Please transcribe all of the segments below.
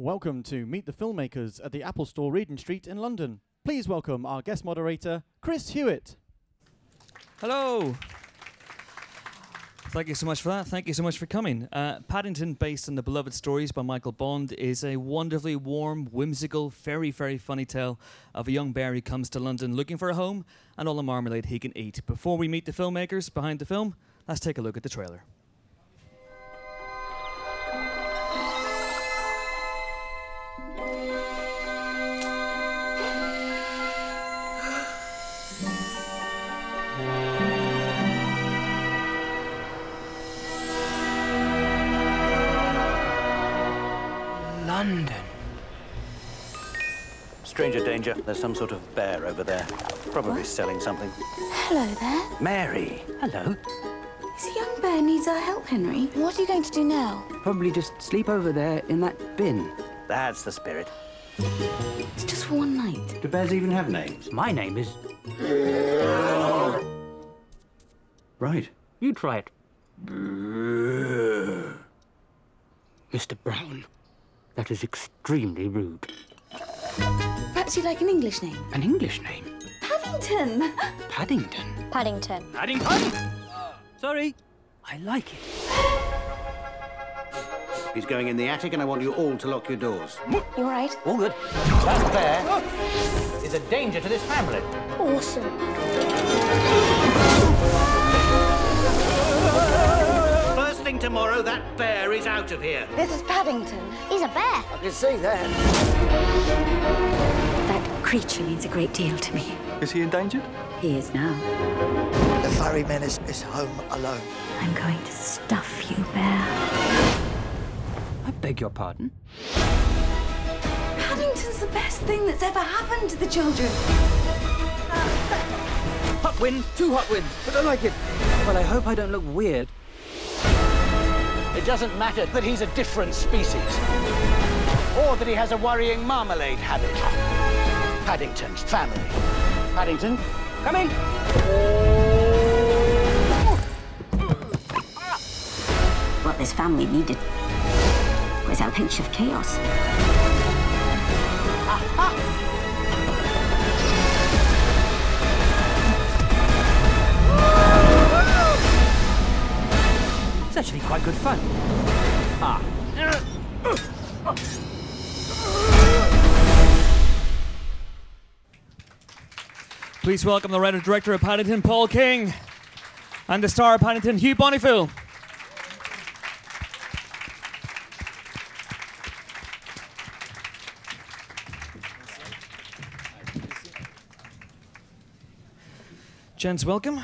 Welcome to Meet the Filmmakers at the Apple Store, Regent Street in London. Please welcome our guest moderator, Chris Hewitt. Hello. Thank you so much for that. Thank you so much for coming. Uh, Paddington, based on the beloved stories by Michael Bond, is a wonderfully warm, whimsical, very, very funny tale of a young bear who comes to London looking for a home and all the marmalade he can eat. Before we meet the filmmakers behind the film, let's take a look at the trailer. Stranger. There's some sort of bear over there. Probably selling something. Hello there. Mary. Hello. This young bear needs our help, Henry. What are you going to do now? Probably just sleep over there in that bin. That's the spirit. It's just for one night. Do bears even have names? My name is. Right. You try it. Mr. Brown. That is extremely rude. Perhaps you'd like an English name. An English name? Paddington. Paddington. Paddington. Paddington? Sorry. I like it. He's going in the attic, and I want you all to lock your doors. You all right? All good. That bear is a danger to this family. Awesome. First tomorrow, that bear is out of here. This is Paddington. He's a bear. I can see that. That creature means a great deal to me. Is he endangered? He is now. The furry menace is home alone. I'm going to stuff you, bear. I beg your pardon? Paddington's the best thing that's ever happened to the children. Hot wind, two hot winds, but I like it. Well, I hope I don't look weird. It doesn't matter that he's a different species, or that he has a worrying marmalade habit. Paddington's family. Paddington, Come in. What this family needed was a pinch of chaos. It's actually quite good fun. Ah. Please welcome the writer director of Paddington, Paul King, and the star of Paddington, Hugh Bonneville. Gents, welcome.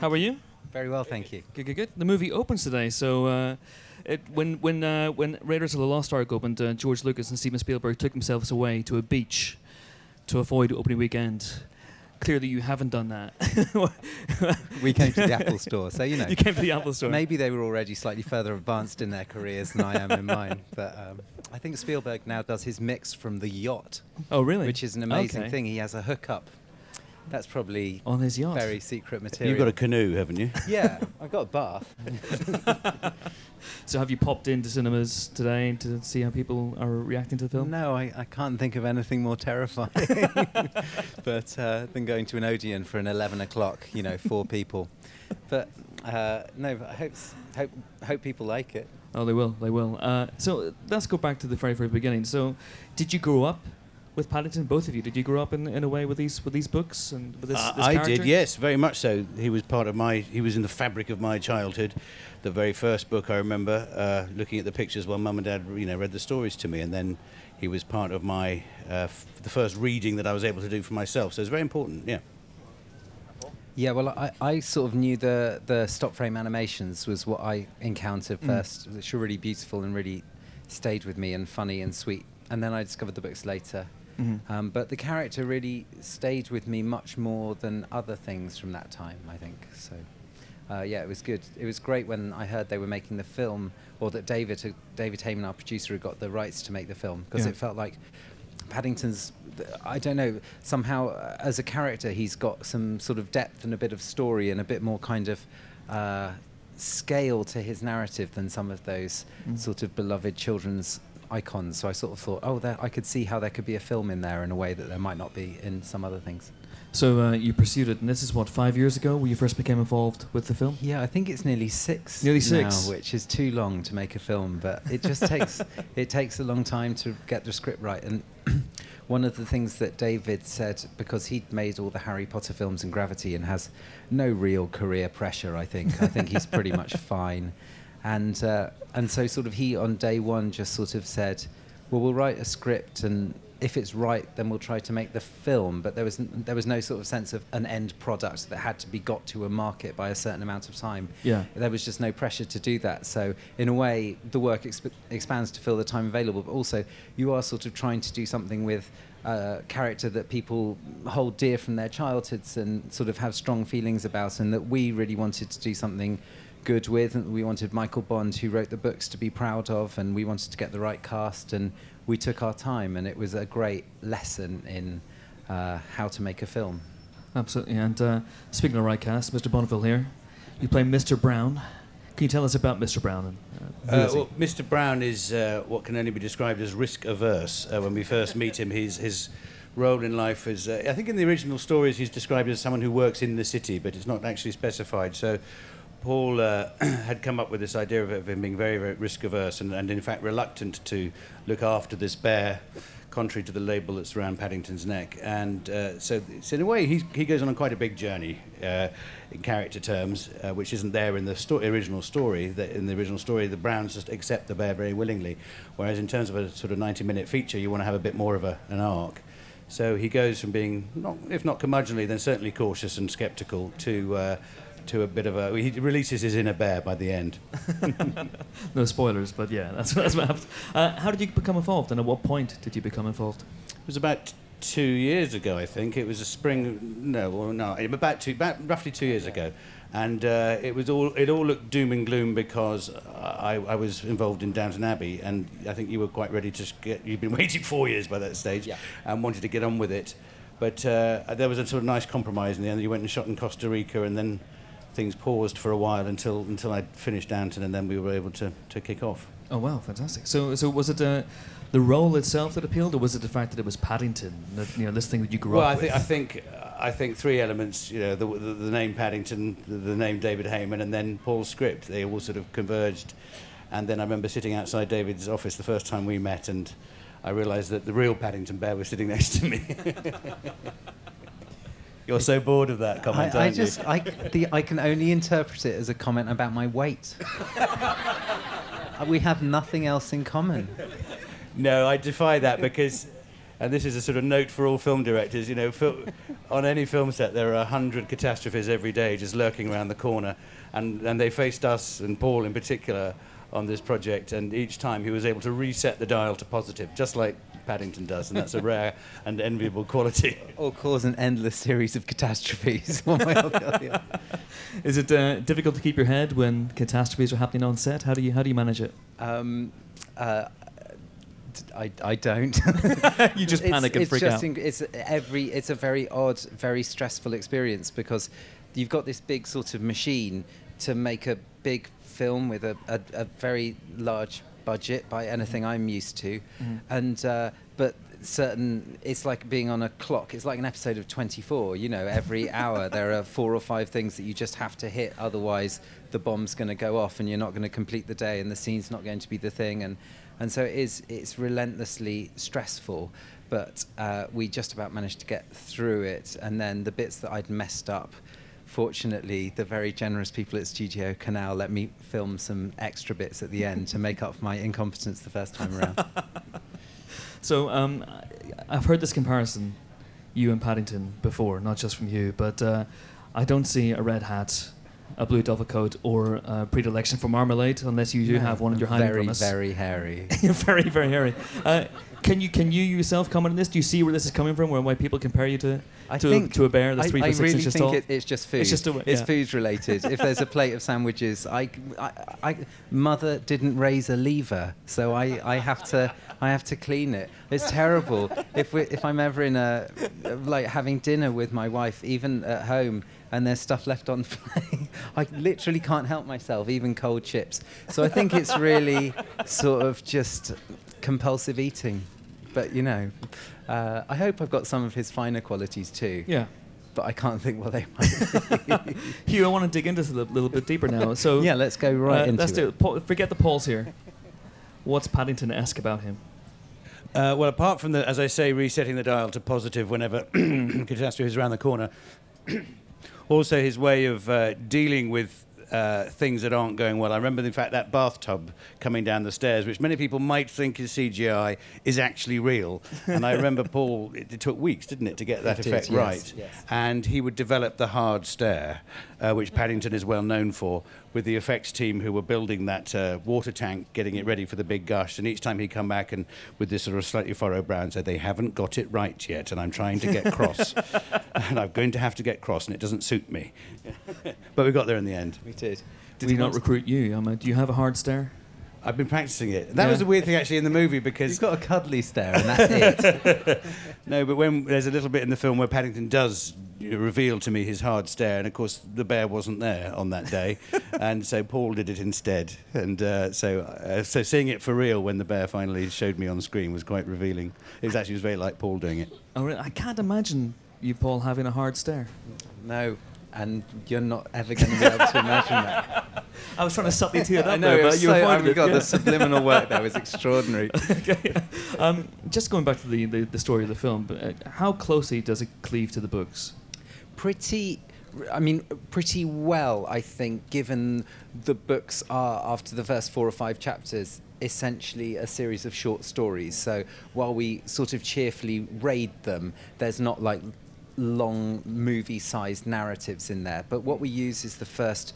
How are you? Very well, thank you. Good, good, good. The movie opens today, so uh, it, when when uh, when Raiders of the Lost Ark opened, uh, George Lucas and Steven Spielberg took themselves away to a beach to avoid opening weekend. Clearly, you haven't done that. We came to the Apple Store, so you know. you came to the Apple Store. Maybe they were already slightly further advanced in their careers than I am in mine, but um, I think Spielberg now does his mix from the yacht, Oh, really? which is an amazing Okay. thing. He has a hookup. That's probably On his yacht. very secret material. you've got a canoe, haven't you? yeah, I've got a bath. So, have you popped into cinemas today to see how people are reacting to the film? No, I, I can't think of anything more terrifying but uh, than going to an Odeon for an 11 o'clock, you know, four people. But uh, no, but I hope, hope, hope people like it. Oh, they will. They will. Uh, so let's go back to the very, very beginning. So, did you grow up with Paddington? Both of you. Did you grow up in, in a way with these with these books and with this? Uh, this I did, yes, very much so. He was part of my. He was in the fabric of my childhood. The very first book I remember uh, looking at the pictures while mum and dad, you know, read the stories to me, and then he was part of my uh, f- the first reading that I was able to do for myself. So it's very important. Yeah. Yeah, well, I, I sort of knew the, the stop frame animations was what I encountered Mm. first, which were really beautiful and really stayed with me and funny and sweet. And then I discovered the books later. Mhm. Um, but the character really stayed with me much more than other things from that time, I think. So, uh, yeah, it was good. It was great when I heard they were making the film, or that David, had- David Heyman, our producer, had got the rights to make the film, because Yeah. it felt like Paddington's, I don't know, somehow uh, as a character, he's got some sort of depth and a bit of story and a bit more kind of uh, scale to his narrative than some of those Mm. sort of beloved children's icons. So I sort of thought, oh, there, I could see how there could be a film in there in a way that there might not be in some other things. So uh, you pursued it, and this is what five years ago when you first became involved with the film. Yeah, I think it's nearly six. Nearly now, which is too long to make a film, but it just takes it takes a long time to get the script right. And one of the things that David said, because he'd made all the Harry Potter films and Gravity and has no real career pressure, I think. I think he's pretty much fine. And uh, and so sort of he on day one just sort of said, well, we'll write a script and if it's right, then we'll try to make the film. But there was n- there was no sort of sense of an end product that had to be got to a market by a certain amount of time. Yeah. There was just no pressure to do that. So in a way, the work exp- expands to fill the time available. But also, you are sort of trying to do something with a character that people hold dear from their childhoods and sort of have strong feelings about, and that we really wanted to do something good with. And we wanted Michael Bond, who wrote the books, to be proud of, and we wanted to get the right cast. And we took our time, and it was a great lesson in uh, how to make a film. Absolutely. And uh, speaking of the right cast, Mr. Bonneville here, you play Mr. Brown. Can you tell us about Mr. Brown? And, uh, Uh, he? well, Mr. Brown is uh, what can only be described as risk averse. Uh, when we first meet him, his his role in life is, uh, I think, in the original stories, he's described as someone who works in the city, but it's not actually specified. So. Paul uh, had come up with this idea of, of him being very, very risk averse and, and, in fact, reluctant to look after this bear, contrary to the label that's around Paddington's neck. And uh, so, so, in a way, he, goes on quite a big journey uh, in character terms, uh, which isn't there in the sto- original story. That in the original story, the Browns just accept the bear very willingly, whereas in terms of a sort of 90-minute feature, you want to have a bit more of a, an arc. So he goes from being, not, if not curmudgeonly, then certainly cautious and sceptical to. To a bit of a. He releases his inner bear by the end. no spoilers, but yeah, that's, that's what happens. Uh, how did you become involved, and at what point did you become involved? It was about two years ago, I think. It was a spring. No, well, no, about two, about roughly two years ago, and uh, it was all. It all looked doom and gloom because I, I was involved in Downton Abbey, and I think you were quite ready to get. You'd been waiting four years by that stage, Yeah. and wanted to get on with it. But uh, there was a sort of nice compromise in the end. You went and shot in Costa Rica, and then things paused for a while until until I finished Downton, and then we were able to, to kick off. Oh wow, fantastic! So, so was it uh, the role itself that appealed, or was it the fact that it was Paddington, that, you know, this thing that you grew well, up I with? think I think I think three elements. You know, the, the, the name Paddington, the, the name David Heyman, and then Paul's script. They all sort of converged. And then I remember sitting outside David's office the first time we met, and I realised that the real Paddington Bear was sitting next to me. You're so bored of that comment, I, I just, you? I, the, I can only interpret it as a comment about my weight. we have nothing else in common. No, I defy that because, and this is a sort of note for all film directors. You know, fil- on any film set, there are a hundred catastrophes every day just lurking around the corner, and and they faced us and Paul in particular on this project, and each time he was able to reset the dial to positive, just like Paddington does, and that's a rare and enviable quality. Or cause an endless series of catastrophes. one way or the other. Is it uh, difficult to keep your head when catastrophes are happening on set? How do you how do you manage it? Um, uh, d- I, I don't. You just It's- panic and it's freak just out. inc- it's every. It's a very odd, very stressful experience because you've got this big sort of machine to make a big film with a, a, a very large budget by anything I'm used to, Mm-hmm. and uh, but certain it's like being on a clock. It's like an episode of 24 you know every hour there are four or five things that you just have to hit otherwise the bomb's going to go off and you're not going to complete the day and the scene's not going to be the thing. And and so it is it's relentlessly stressful but uh, we just about managed to get through it. And then the bits that I'd messed up fortunately the very generous people at Studio Canal let me film some extra bits at the end to make up for my incompetence the first time around. So um, I've heard this comparison, you and Paddington, before, not just from you, but uh, I don't see a red hat, a blue coat, or a predilection for marmalade unless you do No, have one in your hiding very premise. very hairy very, very hairy. Uh, can you can you yourself comment on this? Do you see where this is coming from? Where why people compare you to I to, think a, to a bear that's I, three I foot six really inches think tall? it, it's just food. It's just a- it's yeah. food related. if there's a plate of sandwiches, I, I, I, mother didn't raise a leaver, so I, I have to I have to clean it. It's terrible. if we if I'm ever in a like having dinner with my wife, even at home, and there's stuff left on the plate, I literally can't help myself, even cold chips. So I think it's really sort of just compulsive eating. But you know, uh, I hope I've got some of his finer qualities too. Yeah. But I can't think what they might be. Hugh, I want to dig into this a little bit deeper now. So yeah, let's go right uh, into let's it. do it. Pa- forget the polls here. What's Paddington-esque about him? Uh, well, apart from the, as I say, resetting the dial to positive whenever catastrophe is around the corner, also his way of uh, dealing with uh, things that aren't going well. I remember, in fact, that bathtub coming down the stairs, which many people might think is CGI, is actually real. And I remember Paul. It, it took weeks, didn't it, to get that It did, effect yes, right? yes. And he would develop the hard stare, uh, which Paddington is well known for, with the effects team who were building that uh, water tank, getting it ready for the big gush. And each time he'd come back and with this sort of slightly furrowed brow and say, "They haven't got it right yet, and I'm trying to get cross, and I'm going to have to get cross, and it doesn't suit me." but we got there in the end. we did. Did he not recruit you? I mean, do you have a hard stare? I've been practicing it. That Yeah. was the weird thing actually in the movie because He's got a cuddly stare, and that's it. No, but when there's a little bit in the film where Paddington does reveal to me his hard stare, and of course the bear wasn't there on that day, and so Paul did it instead. And uh, so, uh, so seeing it for real when the bear finally showed me on screen was quite revealing. It was actually it was very like Paul doing it. Oh, really? I can't imagine you, Paul, having a hard stare. no, and you're not ever going to be able to imagine that. I was trying to subtly it up I know, there, but you so, avoided my it. God, yeah. the subliminal work there was extraordinary. okay. Um, just going back to the, the, the story of the film, but, uh, how closely does it cleave to the books? pretty I mean, pretty well, I think, given the books are, after the first four or five chapters, essentially a series of short stories. So while we sort of cheerfully raid them, there's not like long movie sized narratives in there. But what we use is the first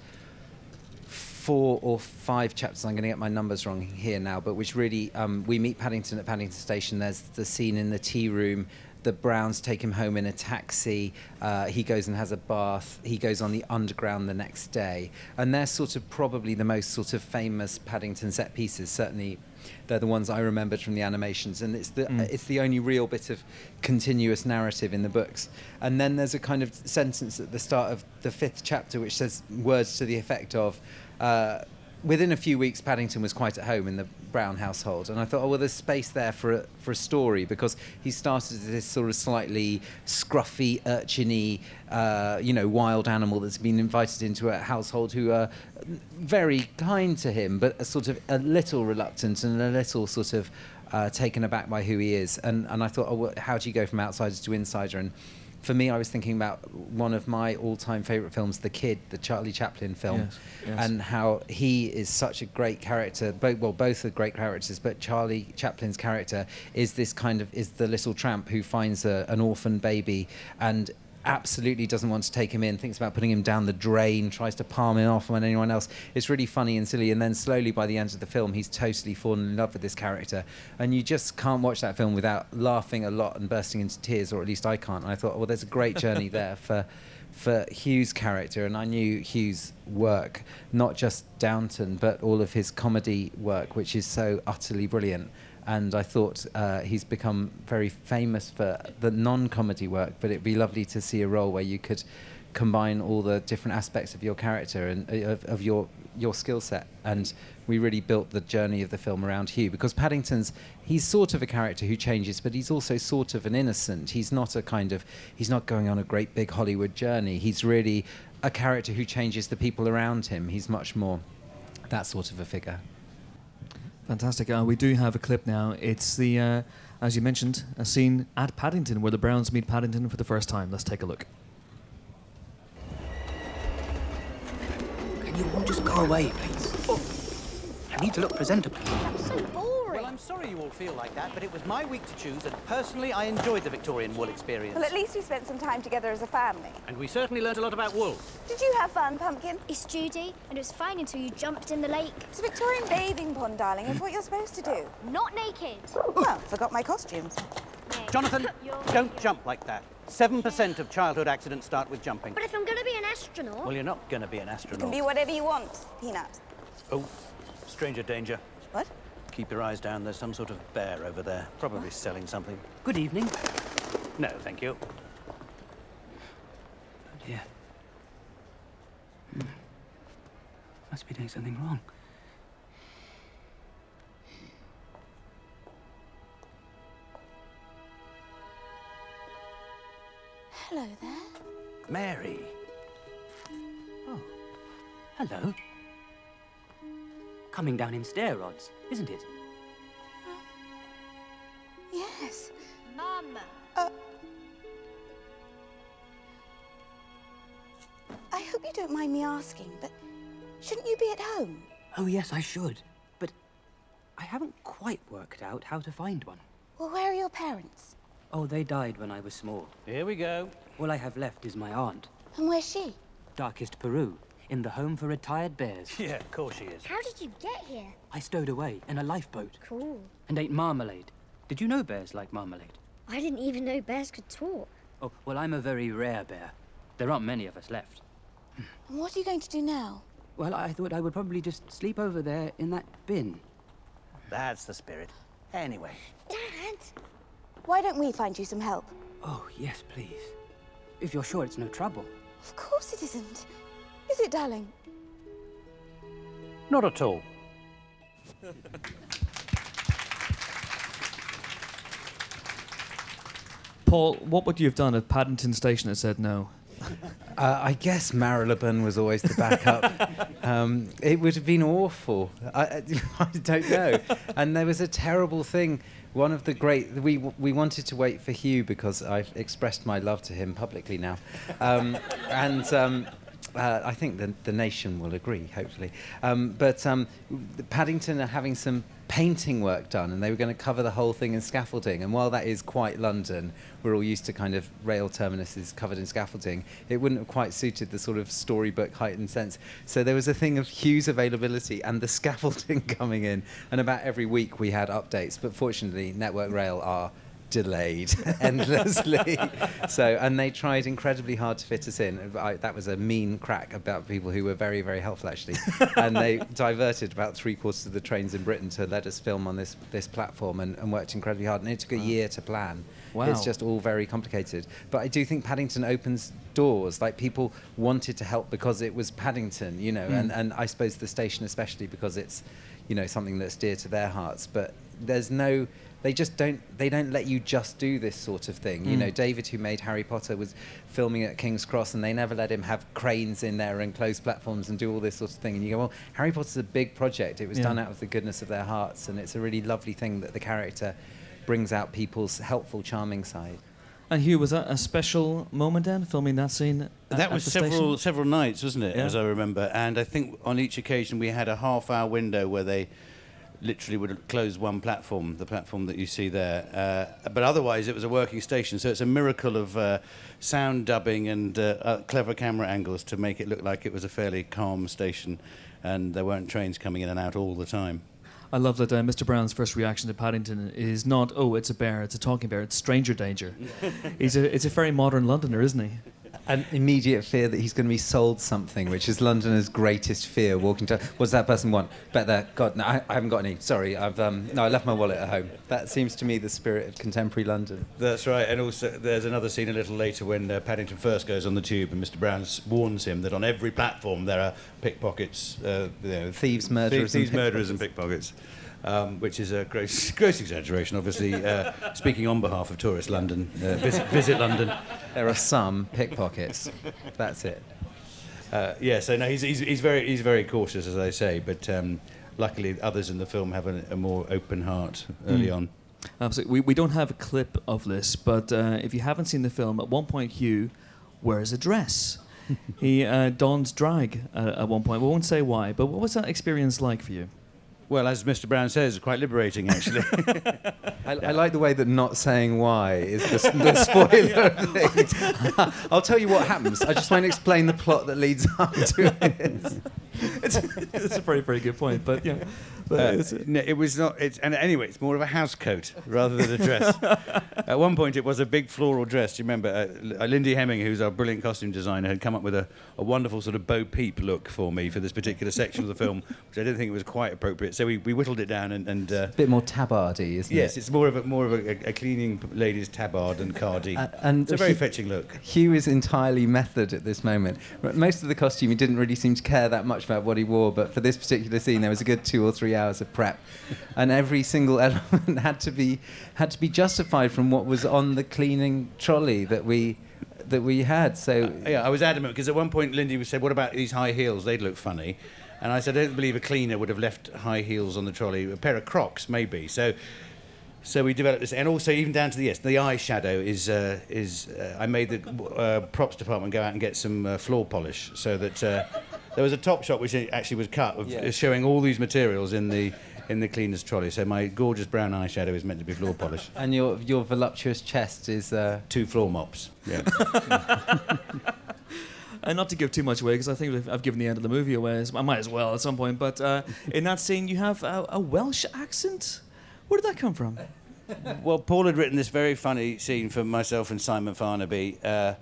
four or five chapters. I'm going to get my numbers wrong here now, but which really um, we meet Paddington at Paddington Station. There's the scene in the tea room. The Browns take him home in a taxi. Uh, he goes and has a bath. He goes on the underground the next day, and they're sort of probably the most sort of famous Paddington set pieces. Certainly, they're the ones I remembered from the animations, and it's the Mm. it's the only real bit of continuous narrative in the books. And then there's a kind of sentence at the start of the fifth chapter which says words to the effect of. Uh, Within a few weeks, Paddington was quite at home in the Brown household, and I thought, oh well, there's space there for a, for a story because he started as this sort of slightly scruffy, urchiny, uh, you know, wild animal that's been invited into a household who are very kind to him, but sort of a little reluctant and a little sort of uh, taken aback by who he is. And, and I thought, oh, well, how do you go from outsider to insider? And for me, I was thinking about one of my all-time favourite films, The Kid, the Charlie Chaplin film, Yes, yes. and how he is such a great character. Both, well, both are great characters, but Charlie Chaplin's character is this kind of is the little tramp who finds a, an orphan baby and absolutely doesn't want to take him in, thinks about putting him down the drain, tries to palm him off on anyone else. It's really funny and silly. And then slowly by the end of the film, he's totally fallen in love with this character. And you just can't watch that film without laughing a lot and bursting into tears, or at least I can't. And I thought, well, there's a great journey there for. For Hugh's character, and I knew Hugh's work, not just Downton, but all of his comedy work, which is so utterly brilliant and I thought uh, he's become very famous for the non-comedy work. But it'd be lovely to see a role where you could combine all the different aspects of your character and uh, of, of your your skill set. And we really built the journey of the film around Hugh because Paddington's he's sort of a character who changes, but he's also sort of an innocent. He's not a kind of he's not going on a great big Hollywood journey. He's really a character who changes the people around him. He's much more that sort of a figure. Fantastic. Uh, we do have a clip now. It's the, uh, as you mentioned, a scene at Paddington where the Browns meet Paddington for the first time. Let's take a look. Can you all just go away, please? I need to look presentable. I'm so boring. Well, I'm sorry you all feel like that, but it was my week to choose, and personally, I enjoyed the Victorian wool experience. Well, at least we spent some time together as a family. And we certainly learnt a lot about wool. Did you have fun, Pumpkin? It's Judy, and it was fine until you jumped in the lake. It's a Victorian bathing pond, darling. It's what you're supposed to do. Not naked. Well, forgot my costume. Jonathan, don't jump like that. 7% of childhood accidents start with jumping. But if I'm going to be an astronaut... Well, you're not going to be an astronaut. You astronaut. can be whatever you want, Peanut. Oh, stranger danger. What? Keep your eyes down. There's some sort of bear over there. Probably selling something. Good evening. No, thank you. Oh dear. Hmm. Must be doing something wrong. Hello there. Mary. Oh. Hello. Coming down in stair rods, isn't it? Yes. Mum. Uh, I hope you don't mind me asking, but shouldn't you be at home? Oh, yes, I should. But I haven't quite worked out how to find one. Well, where are your parents? Oh, they died when I was small. Here we go. All I have left is my aunt. And where's she? Darkest Peru, in the home for retired bears. Yeah, of course she is. How did you get here? I stowed away in a lifeboat Cool. and ate marmalade. Did you know bears like marmalade? I didn't even know bears could talk. Oh, well, I'm a very rare bear. There aren't many of us left. Hmm. What are you going to do now? Well, I thought I would probably just sleep over there in that bin. That's the spirit. Anyway, Dad! Why don't we find you some help? Oh, yes, please. If you're sure it's no trouble. Of course it isn't. Is it, darling? not at all. Paul, what would you have done if Paddington Station had said no? Uh, I guess Marylebone was always the backup. um, it would have been awful. I, I I don't know. and there was a terrible thing. One of the great we we wanted to wait for Hugh because I've expressed my love to him publicly now, um, and. Um, uh, I think the, the nation will agree, hopefully. Um, but um, Paddington are having some painting work done, and they were going to cover the whole thing in scaffolding. And while that is quite London, we're all used to kind of rail terminuses covered in scaffolding. It wouldn't have quite suited the sort of storybook heightened sense. So there was a thing of Hugh's availability and the scaffolding coming in, and about every week we had updates. But fortunately, Network Rail are delayed endlessly. so, and they tried incredibly hard to fit us in. I, that was a mean crack about people who were very, very helpful actually. and they diverted about three quarters of the trains in Britain to let us film on this this platform and, and worked incredibly hard. And it took a year to plan. Wow. It's just all very complicated. But I do think Paddington opens doors. Like people wanted to help because it was Paddington, you know, and, hmm. and I suppose the station especially because it's, you know, something that's dear to their hearts. But there's no they just don't they don't let you just do this sort of thing you Mm. know david who made harry potter was filming at king's cross and they never let him have cranes in there and closed platforms and do all this sort of thing and you go well harry potter's a big project it was Yeah. done out of the goodness of their hearts and it's a really lovely thing that the character brings out people's helpful charming side And Hugh, was that a special moment then, filming that scene? at- That at was the several station? several nights, wasn't it? Yeah. As I remember, and I think on each occasion we had a half-hour window where they literally would close one platform, the platform that you see there. Uh, but otherwise, it was a working station. So it's a miracle of uh, sound dubbing and uh, uh, clever camera angles to make it look like it was a fairly calm station, and there weren't trains coming in and out all the time. I love that uh, Mr. Brown's first reaction to Paddington is not, oh, it's a bear, it's a talking bear, it's stranger danger. He's a, it's a very modern Londoner, isn't he? An immediate fear that he's going to be sold something, which is Londoner's greatest fear. Walking to, what does that person want? Bet there. God, no, I, I haven't got any. Sorry, I've um, no, I left my wallet at home. That seems to me the spirit of contemporary London. That's right, and also there's another scene a little later when uh, Paddington first goes on the tube, and Mr. Brown warns him that on every platform there are pickpockets, uh, you know, Thieves, murderers, thieves, and murderers, and pickpockets, um, which is a gross, gross exaggeration. Obviously, uh, speaking on behalf of tourist London, uh, visit, visit London. There are some pickpockets. That's it. Uh, yeah, so no, he's, he's, he's very he's very cautious, as I say, but um, luckily others in the film have a, a more open heart early Mm. on. Absolutely. We, we don't have a clip of this, but uh, if you haven't seen the film, at one point Hugh wears a dress. he uh, dons drag uh, at one point. We won't say why, but what was that experience like for you? Well, as Mr. Brown says, quite liberating actually. I, I like the way that not saying why is the, the spoiler thing. I'll tell you what happens. I just won't explain the plot that leads up to it. it's, it's a very, very good point, but yeah. But Uh, no, it was not. It's, and anyway, it's more of a house coat rather than a dress. At one point, it was a big floral dress. Do you remember? Uh, L- Lindy Hemming, who's our brilliant costume designer, had come up with a, a wonderful sort of Bo Peep look for me for this particular section of the film, which I didn't think it was quite appropriate. So we, we whittled it down and. and uh, A bit more tabardy, isn't Yes, it? Yes, it's more of a more of a, a cleaning lady's tabard and cardi. Uh, and it's a very Hugh- fetching look. Hugh is entirely method at this moment. Most of the costume, he didn't really seem to care that much about what he wore, but for this particular scene, there was a good two or three hours of prep, and every single element had to be had to be justified from what was on the cleaning trolley that we that, we had. So Yeah, I was adamant because at one point Lindy said, "What about these high heels? They'd look funny." And I said, "I don't believe a cleaner would have left high heels on the trolley. A pair of Crocs, maybe." So, so we developed this, and also even down to the yes, the eyeshadow is uh, is. Uh, I made the uh, props department go out and get some uh, floor polish so that uh, there was a top shot which actually was cut of Yeah. showing all these materials in the in the cleaner's trolley. So my gorgeous brown eyeshadow is meant to be floor polish. and your your voluptuous chest is. Uh, Two floor mops. Yeah. And not to give too much away, because I think I've- I've given the end of the movie away. as- I might as well at some point. But uh, in that scene, you have a, a Welsh accent. Where did that come from? well, Paul had written this very funny scene for myself and Simon Farnaby, uh,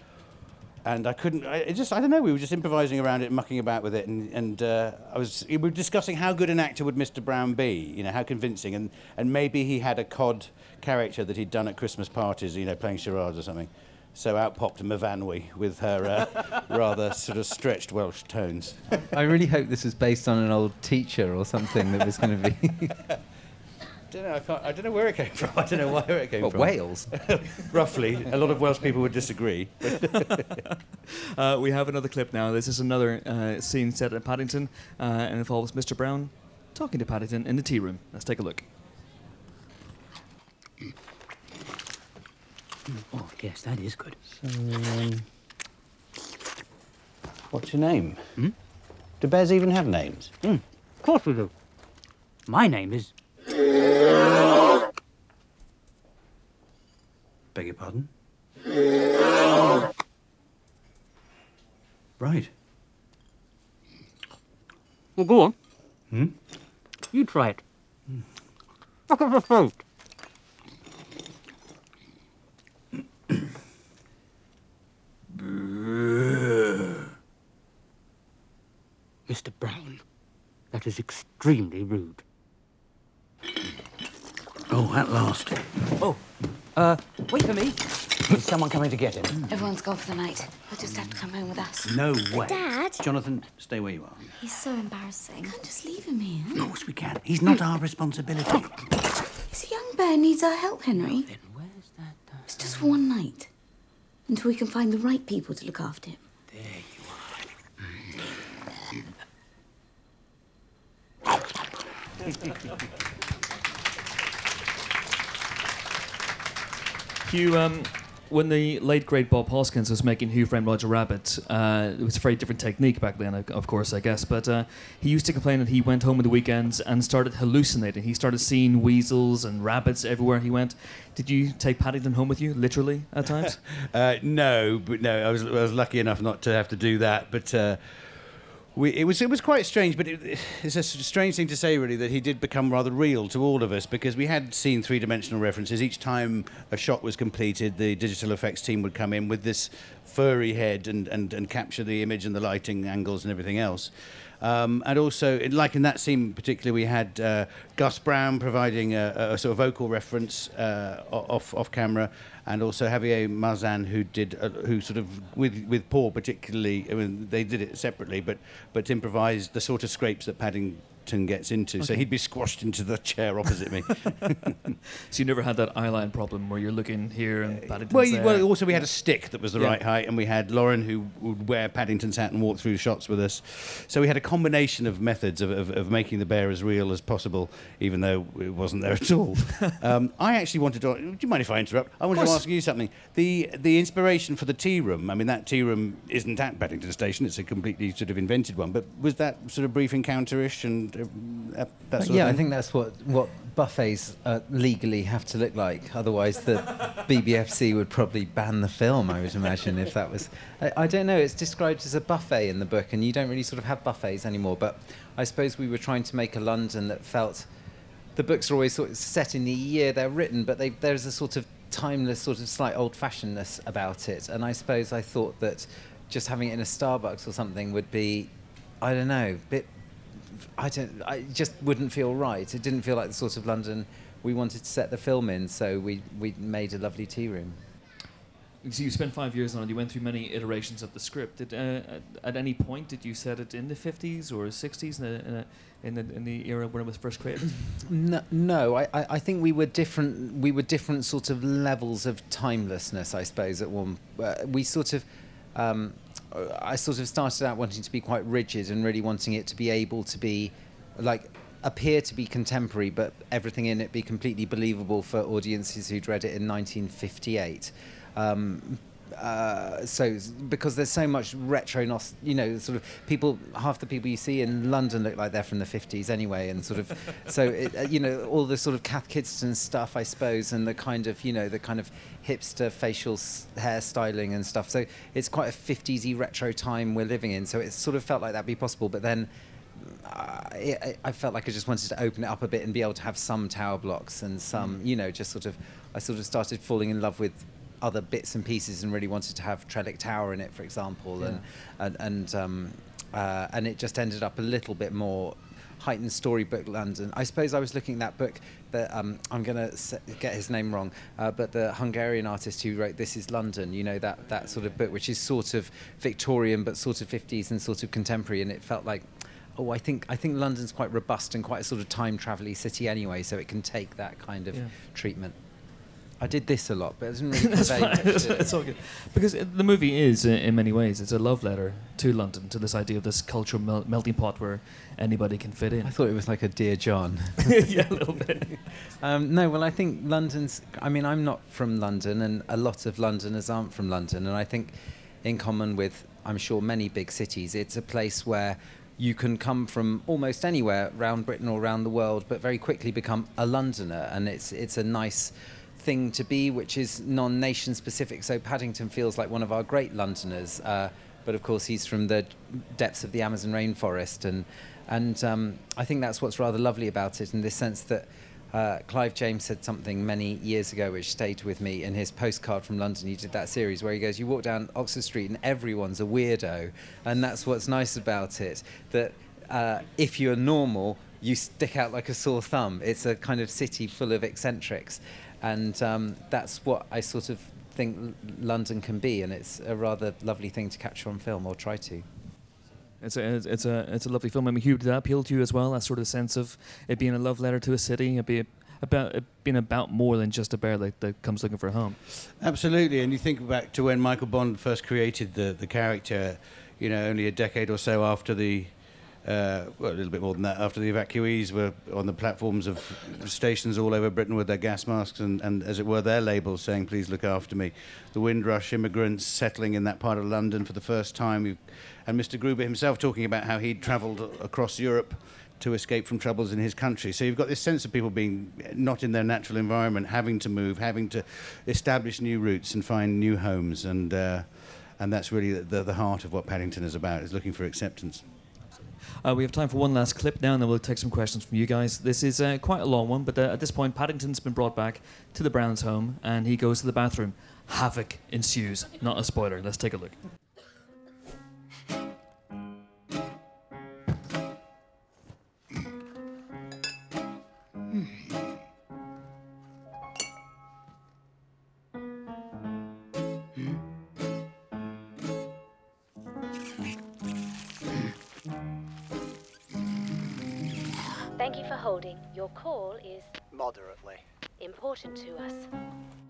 and I couldn't. I it just, I don't know. We were just improvising around it, mucking about with it, and, and uh, I was. We were discussing how good an actor would Mr. Brown be. You know, how convincing, and and maybe he had a cod character that he'd done at Christmas parties. You know, playing charades or something. So out popped Myfanwy with her uh, rather sort of stretched Welsh tones. I really hope this was based on an old teacher or something that was going to be. I don't know. I, can't, I don't know where it came from. I don't know where it came What, from. Wales? Roughly, a lot of Welsh people would disagree. Uh, we have another clip now. This is another uh, scene set at Paddington, uh, and involves Mr. Brown talking to Paddington in the tea room. Let's take a look. Oh, yes, that is good. Um, what's your name? Hmm? Do bears even have names? Hmm. Of course we do. My name is. Beg your pardon? Right. Well, go on. Hmm? You try it. Look at the throat. Mr. Brown, that is extremely rude. Oh, at last. Oh, uh, wait for me. Is someone coming to get him? Everyone's gone for the night. He'll just have to come home with us. No way. Dad, Jonathan, stay where you are. he's so embarrassing. Can't just leave him here. Of course we can. He's not our responsibility. He's a young bear, needs our help, Henry. Then where's that? Uh, It's just for one night. Until we can find the right people to look after him. there you Hugh, um, when the late great Bob Hoskins was making Who Framed Roger Rabbit, uh, it was a very different technique back then, of- course, I guess. But uh, he used to complain that he went home on the weekends and started hallucinating. He started seeing weasels and rabbits everywhere he went. Did you take Paddington home with you, literally, at times? Uh, no, but no, I was, I was lucky enough not to have to do that. But uh, we, it was it was quite strange. But it, it's a strange thing to say, really, that he did become rather real to all of us because we had seen three dimensional references. Each time a shot was completed, the digital effects team would come in with this furry head and, and, and capture the image and the lighting angles and everything else. Um, and also, like in that scene particularly, we had uh, Gus Brown providing a, a sort of vocal reference uh, off off camera, and also Javier Marzan, who did uh, who sort of with with Paul particularly. I mean, they did it separately, but but improvised the sort of scrapes that Paddington gets into. So he'd be squashed into the chair opposite me. so you never had that eye line problem where you're looking here and Paddington's Well, there. well, also we had a stick that was the Yeah. right height, and we had Lauren who would wear Paddington's hat and walk through shots with us. So we had a combination of methods of, of, of making the bear as real as possible, even though it wasn't there at all. um, I actually wanted to. Do you mind if I interrupt? I wanted to ask you something. The the inspiration for the tea room. I mean, that tea room isn't at Paddington Station. It's a completely sort of invented one. But was that sort of brief encounter-ish and uh, that, that sort yeah, of I think that's what, what buffets uh, legally have to look like. Otherwise, the BBFC would probably ban the film, I would imagine, if that was. I, I don't know, it's described as a buffet in the book, and you don't really sort of have buffets anymore. But I suppose we were trying to make a London that felt. The books are always sort of set in the year they're written, but they, there's a sort of timeless, sort of slight old fashionedness about it. And I suppose I thought that just having it in a Starbucks or something would be, I don't know, bit I don't. I just wouldn't feel right. It didn't feel like the sort of London we wanted to set the film in. So we we made a lovely tea room. So you spent five years on it. You went through many iterations of the script. Did, uh, at, at any point did you set it in the 50s or 60s in the, in, in the in the era when it was first created? No, no I, I I think we were different. We were different sort of levels of timelessness, I suppose. At one, uh, we sort of, um, I sort of started out wanting to be quite rigid and really wanting it to be able to be, like, appear to be contemporary, but everything in it be completely believable for audiences who'd read it in 1958. Um, uh, so because there's so much retro nos- you know sort of people half the people you see in London look like they're from the 50s anyway and sort of so it, uh, you know all the sort of Cath Kidston stuff I suppose and the kind of you know the kind of hipster facial s- hairstyling and stuff so it's quite a 50s retro time we're living in so it sort of felt like that'd be possible but then I, I- I felt like I just wanted to open it up a bit and be able to have some tower blocks and some, you know, just sort of. I sort of started falling in love with other bits and pieces and really wanted to have Trellick Tower in it, for example, and and and um, uh, and it just ended up a little bit more heightened storybook London. I suppose I was looking at that book that um, I'm going to get his name wrong, uh, but the Hungarian artist who wrote This Is London, you know that that sort of book, which is sort of Victorian but sort of 50s and sort of contemporary, and it felt like oh, I think I think London's quite robust and quite a sort of time travel city anyway, so it can take that kind of Yeah. treatment. I did this a lot, but it doesn't really That's convey fine. much, It's, did it? it's all good. Because the movie is, uh, in many ways, it's a love letter to London, to this idea of this cultural mel- melting pot where anybody can fit in. I thought it was like a Dear John. yeah, a little bit. Um, no, well, I think London's. I mean, I'm not from London, and a lot of Londoners aren't from London. And I think, in common with, I'm sure, many big cities, it's a place where you can come from almost anywhere around Britain or around the world, but very quickly become a Londoner. And it's it's a nice thing to be, which is non-nation specific. So Paddington feels like one of our great Londoners. Uh, but of course, he's from the depths of the Amazon rainforest, and and um, I think that's what's rather lovely about it, in the sense that uh, Clive James said something many years ago, which stayed with me in his postcard from London. He did that series where he goes, "You walk down Oxford Street, and everyone's a weirdo," and that's what's nice about it. That uh, if you're normal, you stick out like a sore thumb. It's a kind of city full of eccentrics, and um, that's what I sort of think London can be, and it's a rather lovely thing to capture on film or try to. It's a, it's- it's a, it's a lovely film. I mean, Hugh, did that appeal to you as well? That sort of sense of it being a love letter to a city, it being about it being about more than just a bear that, that comes looking for a home. Absolutely, and you think back to when Michael Bond first created the the character, you know, only a decade or so after the, uh, well, a little bit more than that, after the evacuees were on the platforms of stations all over Britain with their gas masks and, and as it were, their labels saying, "Please look after me." The Windrush immigrants settling in that part of London for the first time, and Mr. Gruber himself talking about how he'd travelled across Europe to escape from troubles in his country. So you've got this sense of people being not in their natural environment, having to move, having to establish new roots and find new homes, and uh, and that's really the, the heart of what Paddington is about: is looking for acceptance. Uh, we have time for one last clip now, and then we'll take some questions from you guys. This is uh, quite a long one, but uh, at this point, Paddington's been brought back to the Browns' home, and he goes to the bathroom. Havoc ensues. Not a spoiler. Let's take a look. Important to us.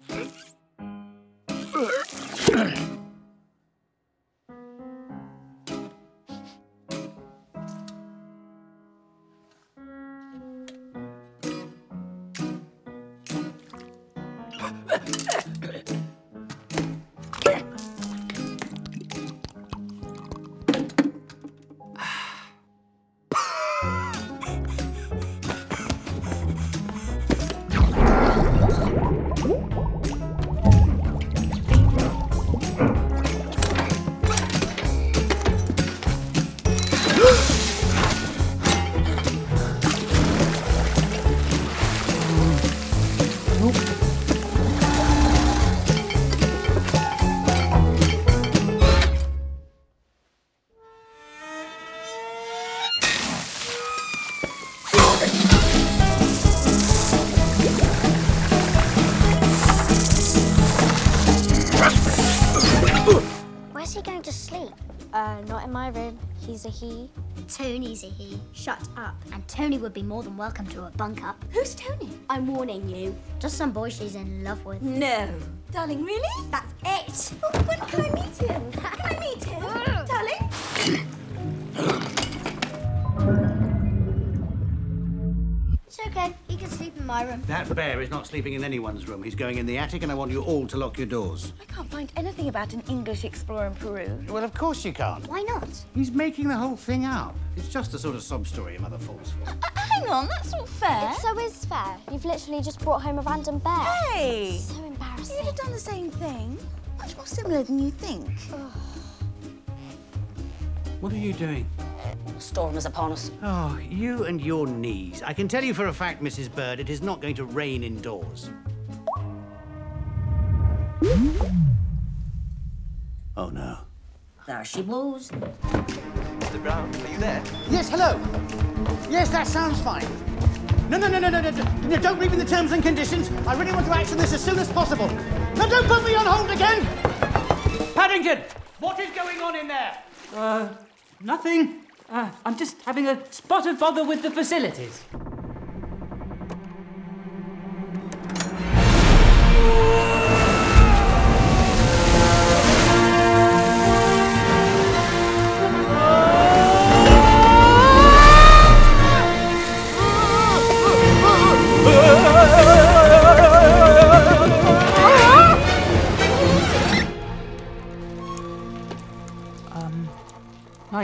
In my room. He's a he. Tony's a he. Shut up. And Tony would be more than welcome to a bunk up. Who's Tony? I'm warning you. Just some boy she's in love with. No. Darling, really? That's it. Oh, when can I meet him? Can I meet him? Darling? in my room. That bear is not sleeping in anyone's room. He's going in the attic, and I want you all to lock your doors. I can't find anything about an English explorer in Peru. Well, of course you can't. Why not? He's making the whole thing up. It's just the sort of sob story your mother falls for. Uh, hang on, that's not fair. It so is fair. You've literally just brought home a random bear. Hey! So embarrassing. You'd have done the same thing. Much more similar than you think. What are you doing? Storm is upon us. Oh, you and your knees. I can tell you for a fact, Mrs. Bird, it is not going to rain indoors. Oh, no. There she blows. Mr. Brown, are you there? Yes, hello. Yes, that sounds fine. No, no, no, no, no, no, no, no, don't read me the terms and conditions. I really want to action this as soon as possible. Now, don't put me on hold again. Paddington, what is going on in there? Uh, nothing. Uh, I'm just having a spot of bother with the facilities.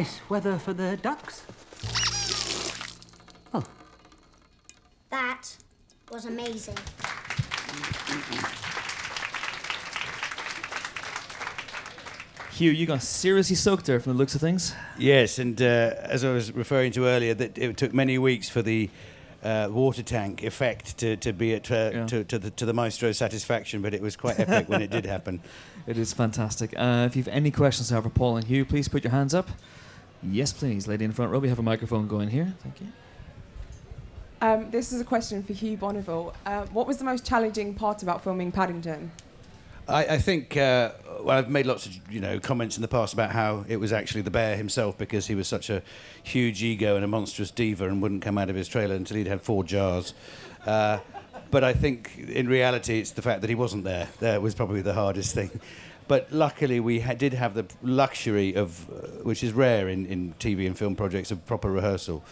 Nice weather for the ducks. Oh, That was amazing. Hugh, you got seriously soaked there from the looks of things. Yes, and uh, as I was referring to earlier, that it took many weeks for the uh, water tank effect to, to be at uh, Yeah. to, to the to the maestro's satisfaction, but it was quite epic when it did happen. It is fantastic. Uh, if you have any questions now for Paul and Hugh, please put your hands up. Yes, please. Lady in the front row, we have a microphone going here. Thank you. Um, this is a question for Hugh Bonneville. Uh, what was the most challenging part about filming Paddington? I, I think uh, well, I've made lots of you know comments in the past about how it was actually the bear himself because he was such a huge ego and a monstrous diva and wouldn't come out of his trailer until he'd had four jars. Uh, but I think in reality it's the fact that he wasn't there. That was probably the hardest thing. But luckily we ha- did have the luxury of, uh, which is rare in, in TV and film projects, of proper rehearsal.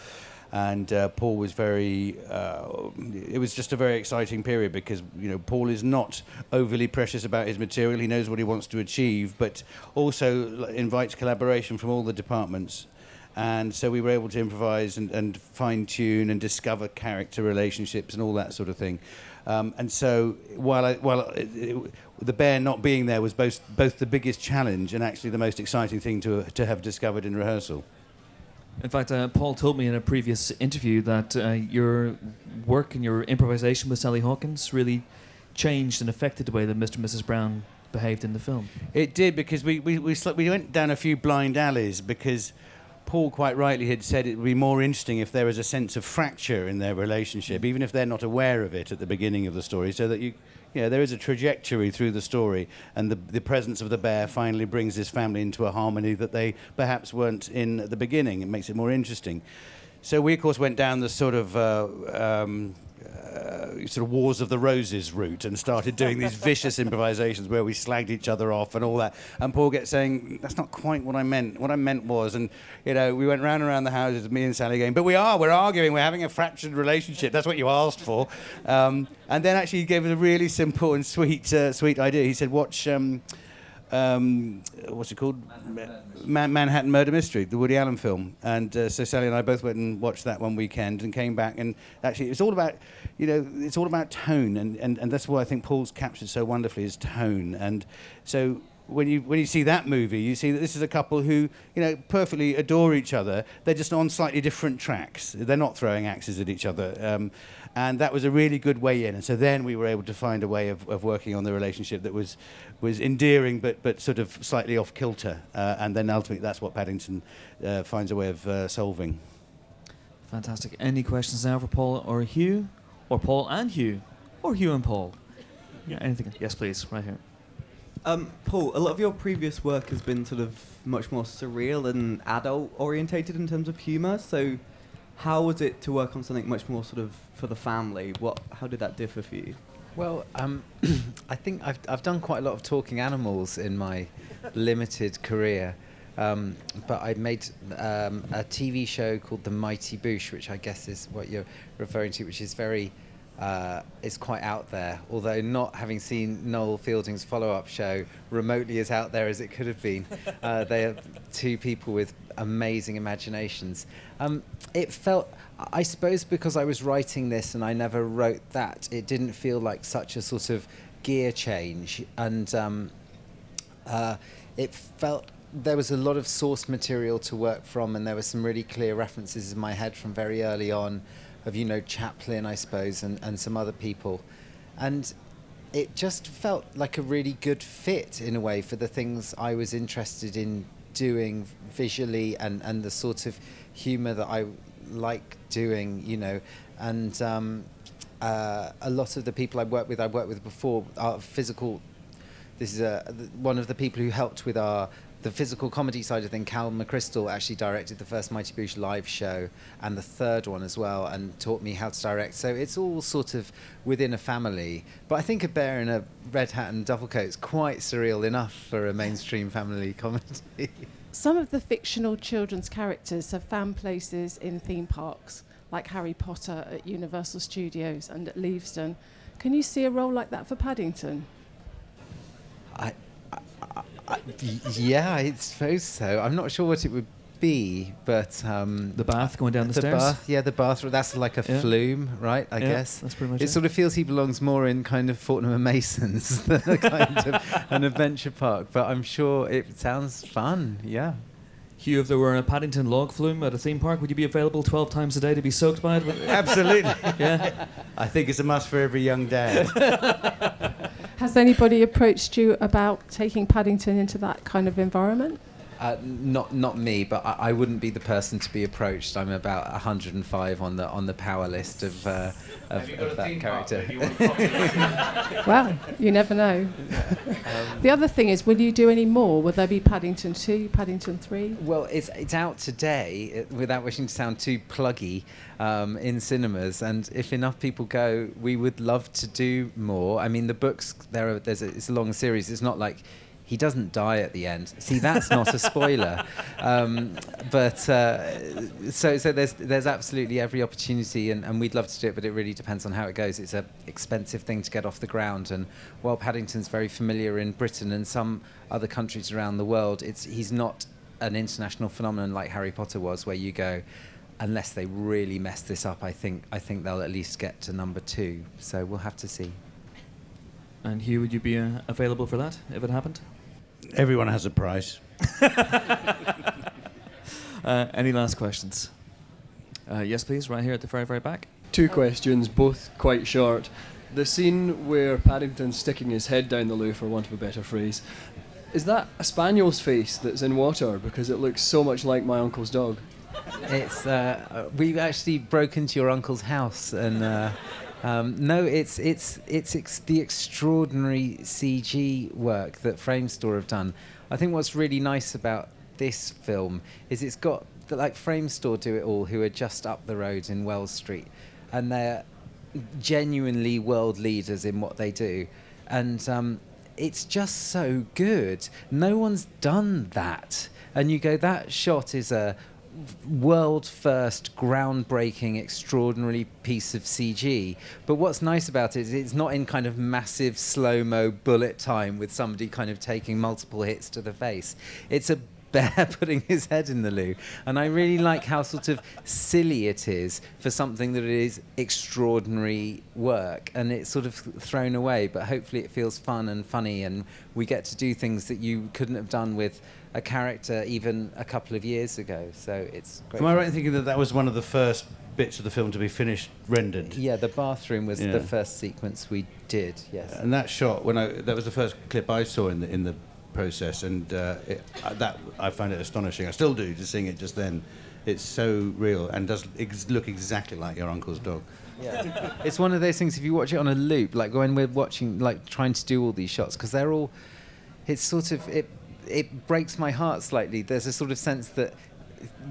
And uh, Paul was very. Uh, it was just a very exciting period because you know Paul is not overly precious about his material. He knows what he wants to achieve, but also invites collaboration from all the departments. And so we were able to improvise and, and fine tune and discover character relationships and all that sort of thing. Um, and so while I, while it, it, the bear not being there was both both the biggest challenge and actually the most exciting thing to to have discovered in rehearsal. In fact, uh, Paul told me in a previous interview that uh, your work and your improvisation with Sally Hawkins really changed and affected the way that Mr. and Mrs. Brown behaved in the film. It did because we we we, sl- we went down a few blind alleys because Paul quite rightly had said it would be more interesting if there was a sense of fracture in their relationship, even if they're not aware of it at the beginning of the story, so that you. You know, there is a trajectory through the story, and the, the presence of the bear finally brings this family into a harmony that they perhaps weren't in at the beginning. It makes it more interesting. So we, of course, went down the sort of uh, um, uh, sort of Wars of the Roses route and started doing these vicious improvisations where we slagged each other off and all that. And Paul gets saying, "That's not quite what I meant. What I meant was," and you know, we went round and round the houses, me and Sally going, "But we are. We're arguing. We're having a fractured relationship. That's what you asked for." Um, and then actually he gave us a really simple and sweet, uh, sweet idea. He said, "Watch." Um, um, what's it called? Man- Manhattan Murder Mystery, the Woody Allen film. And uh, so Sally and I both went and watched that one weekend and came back. And actually, it's all about, you know, it's all about tone. And, and, and that's what I think Paul's captured so wonderfully is tone. And so when you when you see that movie, you see that this is a couple who you know perfectly adore each other. They're just on slightly different tracks. They're not throwing axes at each other, um, and that was a really good way in. And so then we were able to find a way of, of working on the relationship that was was endearing, but but sort of slightly off kilter. Uh, and then ultimately, that's what Paddington uh, finds a way of uh, solving. Fantastic. Any questions now for Paul or Hugh? Or Paul and Hugh? Or Hugh and Paul? Yeah, anything? Yes, please, right here. Um, Paul, a lot of your previous work has been sort of much more surreal and adult orientated in terms of humour. So, how was it to work on something much more sort of for the family? What, how did that differ for you? Well, um, I think I've, I've done quite a lot of talking animals in my limited career. Um, but I made um, a TV show called The Mighty Boosh, which I guess is what you're referring to, which is very, uh, is quite out there. Although not having seen Noel Fielding's follow-up show remotely as out there as it could have been, uh, they are two people with amazing imaginations. Um, it felt, I suppose, because I was writing this and I never wrote that, it didn't feel like such a sort of gear change, and um, uh, it felt there was a lot of source material to work from, and there were some really clear references in my head from very early on of, you know, Chaplin, I suppose, and, and some other people. And it just felt like a really good fit in a way for the things I was interested in doing visually and, and the sort of humor that I like doing, you know. And um, uh, a lot of the people I worked with, I worked with before, are physical. This is a, one of the people who helped with our the physical comedy side of thing, Cal McCrystal actually directed the first Mighty Boosh live show and the third one as well, and taught me how to direct. So it's all sort of within a family. But I think a bear in a red hat and duffel coat is quite surreal enough for a mainstream family comedy. Some of the fictional children's characters have found places in theme parks, like Harry Potter at Universal Studios and at Leavesden. Can you see a role like that for Paddington? I, I, yeah, I suppose so. I'm not sure what it would be, but um, the bath going down the, the stairs. bath, yeah, the bath. That's like a Yeah. flume, right? I Yeah, guess that's pretty much it. it. sort of feels he belongs more in kind of Fortnum and Masons than a kind of an adventure park. But I'm sure it sounds fun. Yeah. Hugh, if there were a Paddington log flume at a theme park, would you be available 12 times a day to be soaked by it? Absolutely. yeah. I think it's a must for every young dad. Has anybody approached you about taking Paddington into that kind of environment? Uh, not not me, but I, I wouldn't be the person to be approached. I'm about 105 on the on the power list of uh, of, of that character. Well, you never know. Um, the other thing is, will you do any more? Will there be Paddington 2, Paddington 3? Well, it's it's out today, uh, without wishing to sound too pluggy, um, in cinemas. And if enough people go, we would love to do more. I mean, the books there. Are, there's a, it's a long series. It's not like he doesn't die at the end. See, that's not a spoiler. Um, but uh, so so there's there's absolutely every opportunity, and, and we'd love to do it, but it really depends on how it goes. It's an expensive thing to get off the ground, and while Paddington's very familiar in Britain and some other countries around the world, it's he's not an international phenomenon like Harry Potter was, where you go. Unless they really mess this up, I think I think they'll at least get to number two. So we'll have to see. And Hugh, would you be uh, available for that if it happened? Everyone has a price. Uh, any last questions? Uh, yes, please, right here at the very, very back. Two questions, both quite short. The scene where Paddington's sticking his head down the loo, for want of a better phrase, is that a spaniel's face that's in water? Because it looks so much like my uncle's dog. It's uh, we've actually broken into your uncle's house, and uh, um, no, it's it's it's ex- the extraordinary CG work that Framestore have done. I think what's really nice about this film is it's got the, like Framestore do it all, who are just up the road in Wells Street, and they're genuinely world leaders in what they do, and um, it's just so good. No one's done that, and you go that shot is a world first, groundbreaking, extraordinary piece of CG. But what's nice about it is it's not in kind of massive slow mo bullet time with somebody kind of taking multiple hits to the face. It's a bear putting his head in the loo. And I really like how sort of silly it is for something that is extraordinary work. And it's sort of thrown away, but hopefully it feels fun and funny. And we get to do things that you couldn't have done with a character even a couple of years ago. So it's great. Am I right in thinking that that was one of the first bits of the film to be finished rendered? Yeah, the bathroom was Yeah. the first sequence we did. Yes. And that shot, when I that was the first clip I saw in the in the process, and uh, it, uh, that I found it astonishing. I still do, just seeing it just then. It's so real and does ex- look exactly like your uncle's dog. Yeah. it's one of those things. If you watch it on a loop, like when we're watching, like trying to do all these shots, because they're all, it's sort of it it breaks my heart slightly. There's a sort of sense that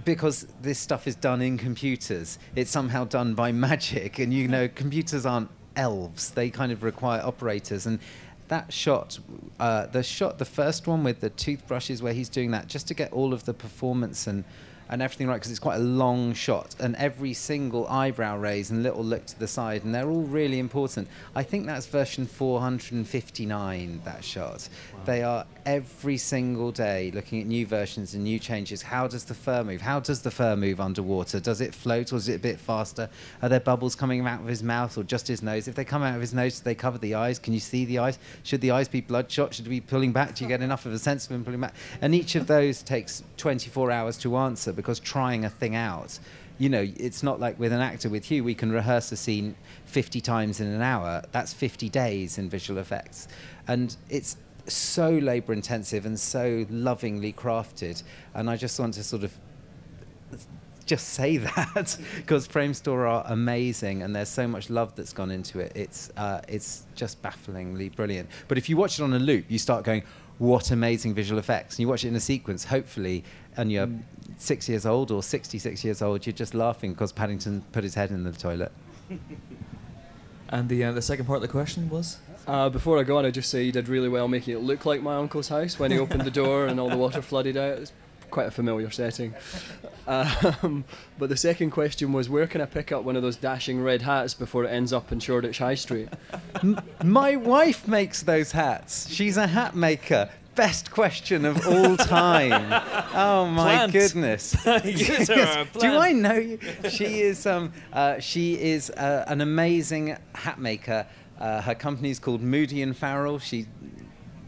because this stuff is done in computers, it's somehow done by magic, and you know computers aren't elves; they kind of require operators and. That shot, uh, the shot, the first one with the toothbrushes, where he's doing that, just to get all of the performance and and everything right because it's quite a long shot and every single eyebrow raise and little look to the side and they're all really important. I think that's version 459 that shot. Wow. they are every single day looking at new versions and new changes. How does the fur move? How does the fur move underwater? Does it float or is it a bit faster? Are there bubbles coming out of his mouth or just his nose? If they come out of his nose do they cover the eyes? Can you see the eyes? Should the eyes be bloodshot? Should we be pulling back? Do you get enough of a sense of him pulling back? And each of those takes 24 hours to answer because trying a thing out, you know, it's not like with an actor with Hugh, we can rehearse a scene 50 times in an hour. That's 50 days in visual effects. And it's so labor intensive and so lovingly crafted. And I just want to sort of just say that because Framestore are amazing and there's so much love that's gone into it. It's uh, it's just bafflingly brilliant. But if you watch it on a loop, you start going, "What amazing visual effects!" And you watch it in a sequence, hopefully, and you're mm. six years old or 66 years old, you're just laughing because Paddington put his head in the toilet. and the uh, the second part of the question was. Uh, before I go on, I just say you did really well making it look like my uncle's house when he opened the door and all the water flooded out. It's quite a familiar setting. Um, but the second question was, where can I pick up one of those dashing red hats before it ends up in Shoreditch High Street? M- my wife makes those hats. She's a hat maker best question of all time. oh my Plant. goodness! Do I know you? She is. Um, uh, she is uh, an amazing hat maker. Uh, her company is called Moody and Farrell. She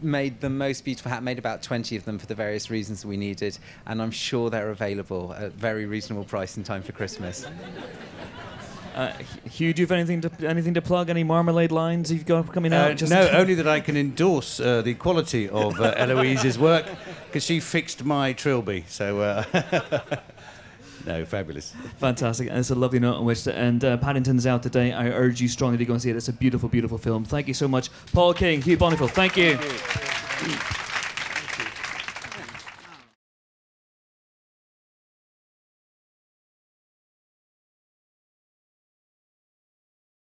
made the most beautiful hat, made about 20 of them for the various reasons we needed, and I'm sure they're available at very reasonable price in time for Christmas. Uh, Hugh, do you have anything to anything to plug? Any marmalade lines you've got coming out? Uh, no, only that I can endorse uh, the quality of uh, Eloise's work because she fixed my trilby. So. Uh, no, fabulous. Fantastic. And it's a lovely note on which to end. Uh, Paddington's out today. I urge you strongly to go and see it. It's a beautiful, beautiful film. Thank you so much, Paul King, Hugh Bonneville. Thank you. Thank you.